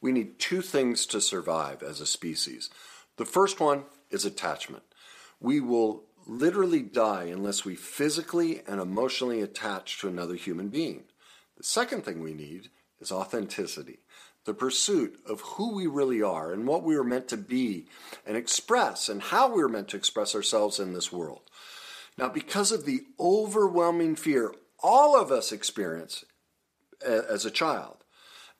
we need two things to survive as a species. The first one is attachment. We will literally die unless we physically and emotionally attach to another human being. The second thing we need is authenticity, the pursuit of who we really are and what we are meant to be and express and how we're meant to express ourselves in this world. Now, because of the overwhelming fear all of us experience as a child,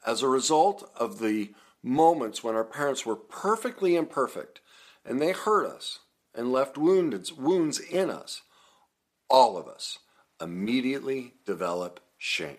as a result of the moments when our parents were perfectly imperfect and they hurt us and left wounds, wounds in us, all of us immediately develop shame.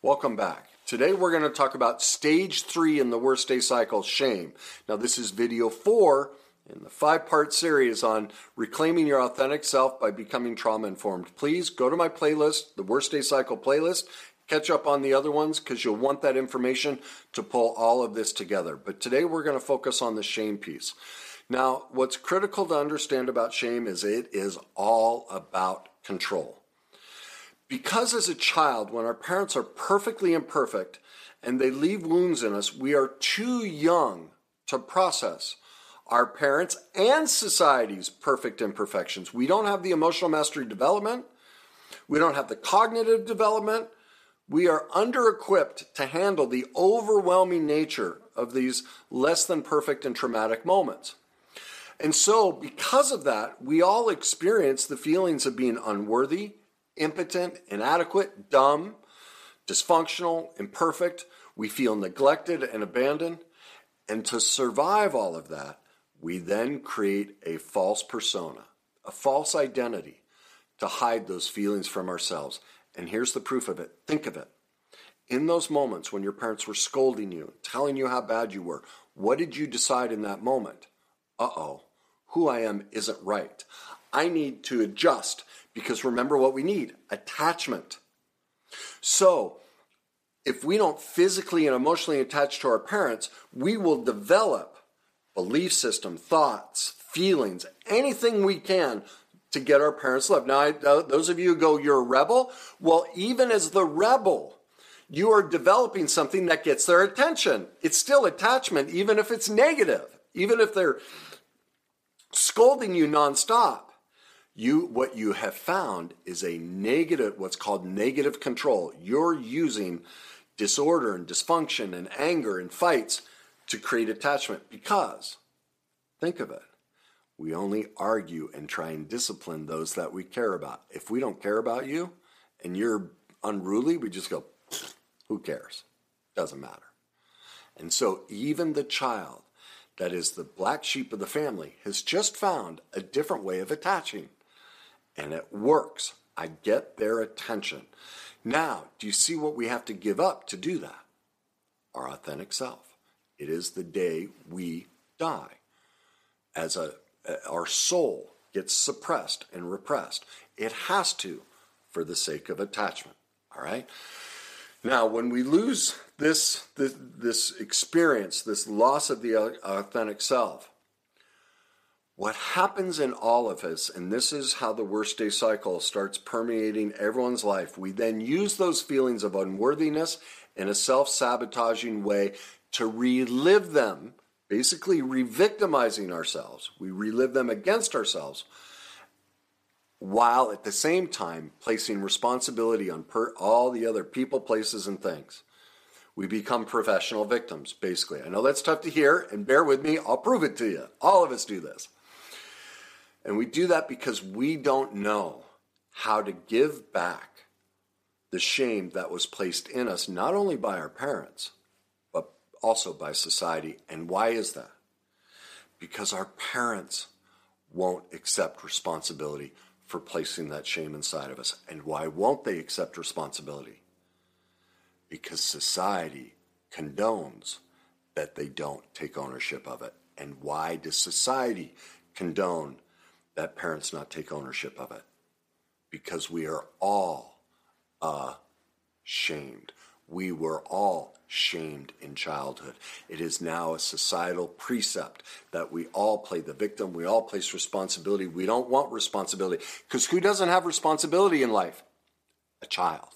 Welcome back. Today we're going to talk about stage three in the worst day cycle, shame. Now, this is video four in the five part series on reclaiming your authentic self by becoming trauma informed. Please go to my playlist, the worst day cycle playlist. Catch up on the other ones because you'll want that information to pull all of this together. But today we're going to focus on the shame piece. Now, what's critical to understand about shame is it is all about control. Because as a child, when our parents are perfectly imperfect and they leave wounds in us, we are too young to process our parents and society's perfect imperfections. We don't have the emotional mastery development, we don't have the cognitive development. We are under equipped to handle the overwhelming nature of these less than perfect and traumatic moments. And so, because of that, we all experience the feelings of being unworthy, impotent, inadequate, dumb, dysfunctional, imperfect. We feel neglected and abandoned. And to survive all of that, we then create a false persona, a false identity to hide those feelings from ourselves. And here's the proof of it think of it. In those moments when your parents were scolding you, telling you how bad you were, what did you decide in that moment? Uh oh, who I am isn't right. I need to adjust because remember what we need attachment. So, if we don't physically and emotionally attach to our parents, we will develop belief system, thoughts, feelings, anything we can to get our parents' love. Now, I, uh, those of you who go, you're a rebel. Well, even as the rebel, you are developing something that gets their attention. It's still attachment, even if it's negative, even if they're scolding you nonstop you what you have found is a negative what's called negative control. You're using disorder and dysfunction and anger and fights to create attachment because think of it we only argue and try and discipline those that we care about. If we don't care about you and you're unruly we just go who cares? Doesn't matter. And so even the child that is the black sheep of the family has just found a different way of attaching and it works. I get their attention. Now, do you see what we have to give up to do that? Our authentic self. It is the day we die. As a, our soul gets suppressed and repressed, it has to for the sake of attachment. All right? Now, when we lose this, this, this experience, this loss of the authentic self, what happens in all of us, and this is how the worst day cycle starts permeating everyone's life, we then use those feelings of unworthiness in a self sabotaging way to relive them, basically re victimizing ourselves. We relive them against ourselves while at the same time placing responsibility on per- all the other people, places, and things. We become professional victims, basically. I know that's tough to hear, and bear with me, I'll prove it to you. All of us do this. And we do that because we don't know how to give back the shame that was placed in us, not only by our parents, but also by society. And why is that? Because our parents won't accept responsibility for placing that shame inside of us. And why won't they accept responsibility? Because society condones that they don't take ownership of it? And why does society condone that parents not take ownership of it? Because we are all uh, shamed. We were all shamed in childhood. It is now a societal precept that we all play the victim. We all place responsibility. We don't want responsibility because who doesn't have responsibility in life? A child.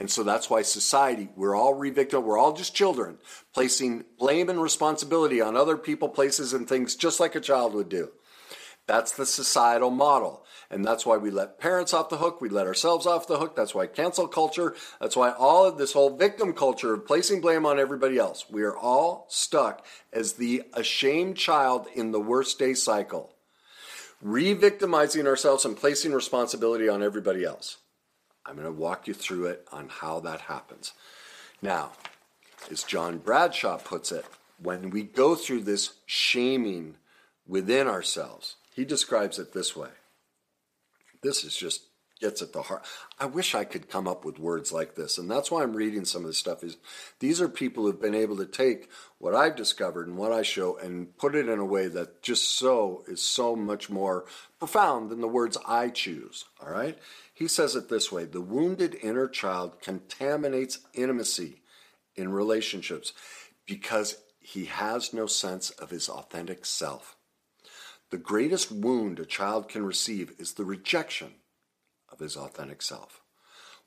And so that's why society, we're all re-victim, we're all just children, placing blame and responsibility on other people, places, and things just like a child would do. That's the societal model. And that's why we let parents off the hook. We let ourselves off the hook. That's why cancel culture. That's why all of this whole victim culture of placing blame on everybody else. We are all stuck as the ashamed child in the worst day cycle, re victimizing ourselves and placing responsibility on everybody else. I'm going to walk you through it on how that happens. Now, as John Bradshaw puts it, when we go through this shaming within ourselves, he describes it this way. This is just gets at the heart. I wish I could come up with words like this, and that's why I'm reading some of this stuff. Is these are people who've been able to take what I've discovered and what I show and put it in a way that just so is so much more profound than the words I choose. All right. He says it this way the wounded inner child contaminates intimacy in relationships because he has no sense of his authentic self. The greatest wound a child can receive is the rejection of his authentic self.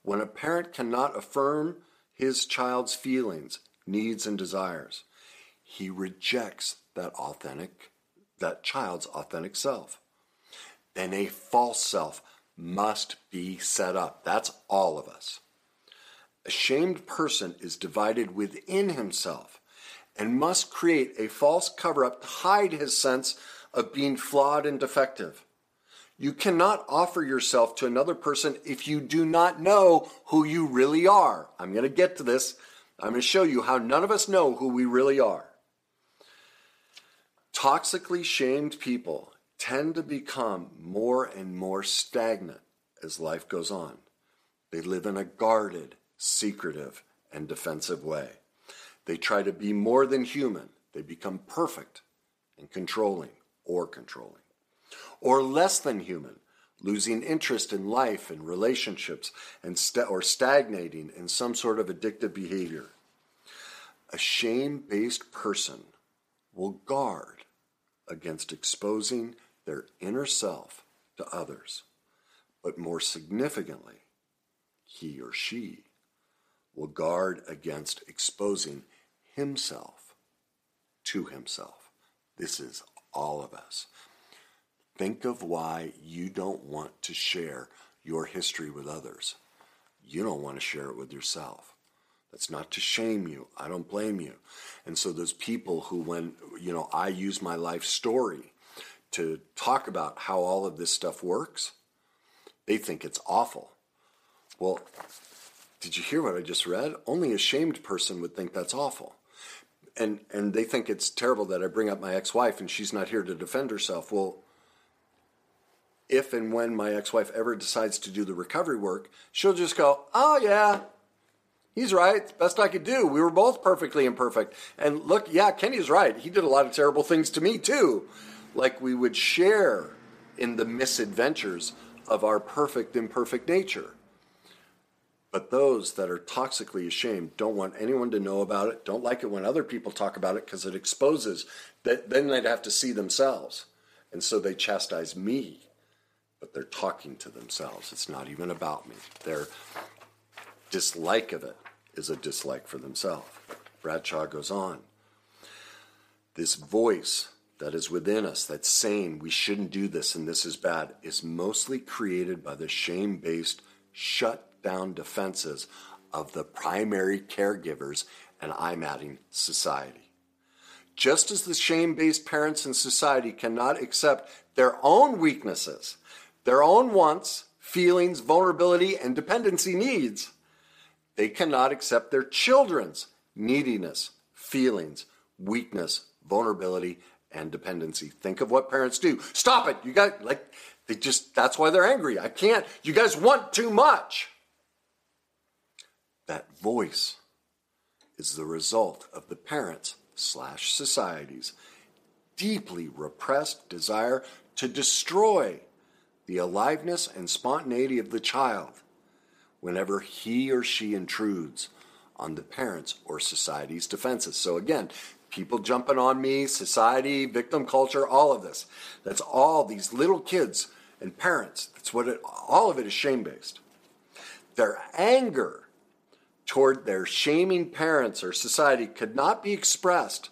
When a parent cannot affirm his child's feelings, needs, and desires, he rejects that authentic, that child's authentic self. Then a false self must be set up. That's all of us. A shamed person is divided within himself and must create a false cover up to hide his sense of being flawed and defective. You cannot offer yourself to another person if you do not know who you really are. I'm going to get to this. I'm going to show you how none of us know who we really are. Toxically shamed people tend to become more and more stagnant as life goes on. They live in a guarded, secretive, and defensive way. They try to be more than human. They become perfect and controlling or controlling. Or less than human, losing interest in life and relationships and st- or stagnating in some sort of addictive behavior. A shame based person will guard against exposing their inner self to others. But more significantly, he or she will guard against exposing himself to himself. This is all of us. Think of why you don't want to share your history with others. You don't want to share it with yourself. That's not to shame you. I don't blame you. And so those people who when you know I use my life story to talk about how all of this stuff works, they think it's awful. Well, did you hear what I just read? Only a shamed person would think that's awful. And and they think it's terrible that I bring up my ex-wife and she's not here to defend herself. Well, if and when my ex-wife ever decides to do the recovery work, she'll just go, "Oh yeah, He's right. Best I could do. We were both perfectly imperfect. And look, yeah, Kenny's right. He did a lot of terrible things to me too. Like we would share in the misadventures of our perfect, imperfect nature. But those that are toxically ashamed don't want anyone to know about it, don't like it when other people talk about it because it exposes that then they'd have to see themselves. And so they chastise me, but they're talking to themselves. It's not even about me. Their dislike of it is a dislike for themselves. Bradshaw goes on. This voice that is within us that's saying we shouldn't do this and this is bad is mostly created by the shame based, shut down defenses of the primary caregivers, and I'm adding society. Just as the shame based parents in society cannot accept their own weaknesses, their own wants, feelings, vulnerability, and dependency needs, they cannot accept their children's neediness, feelings, weakness, vulnerability, and dependency. Think of what parents do. Stop it. You got like they just that's why they're angry. I can't. You guys want too much. That voice is the result of the parents slash society's deeply repressed desire to destroy the aliveness and spontaneity of the child whenever he or she intrudes on the parents or society's defenses. So again, people jumping on me, society, victim culture, all of this. That's all these little kids and parents. That's what it all of it is shame based. Their anger toward their shaming parents or society could not be expressed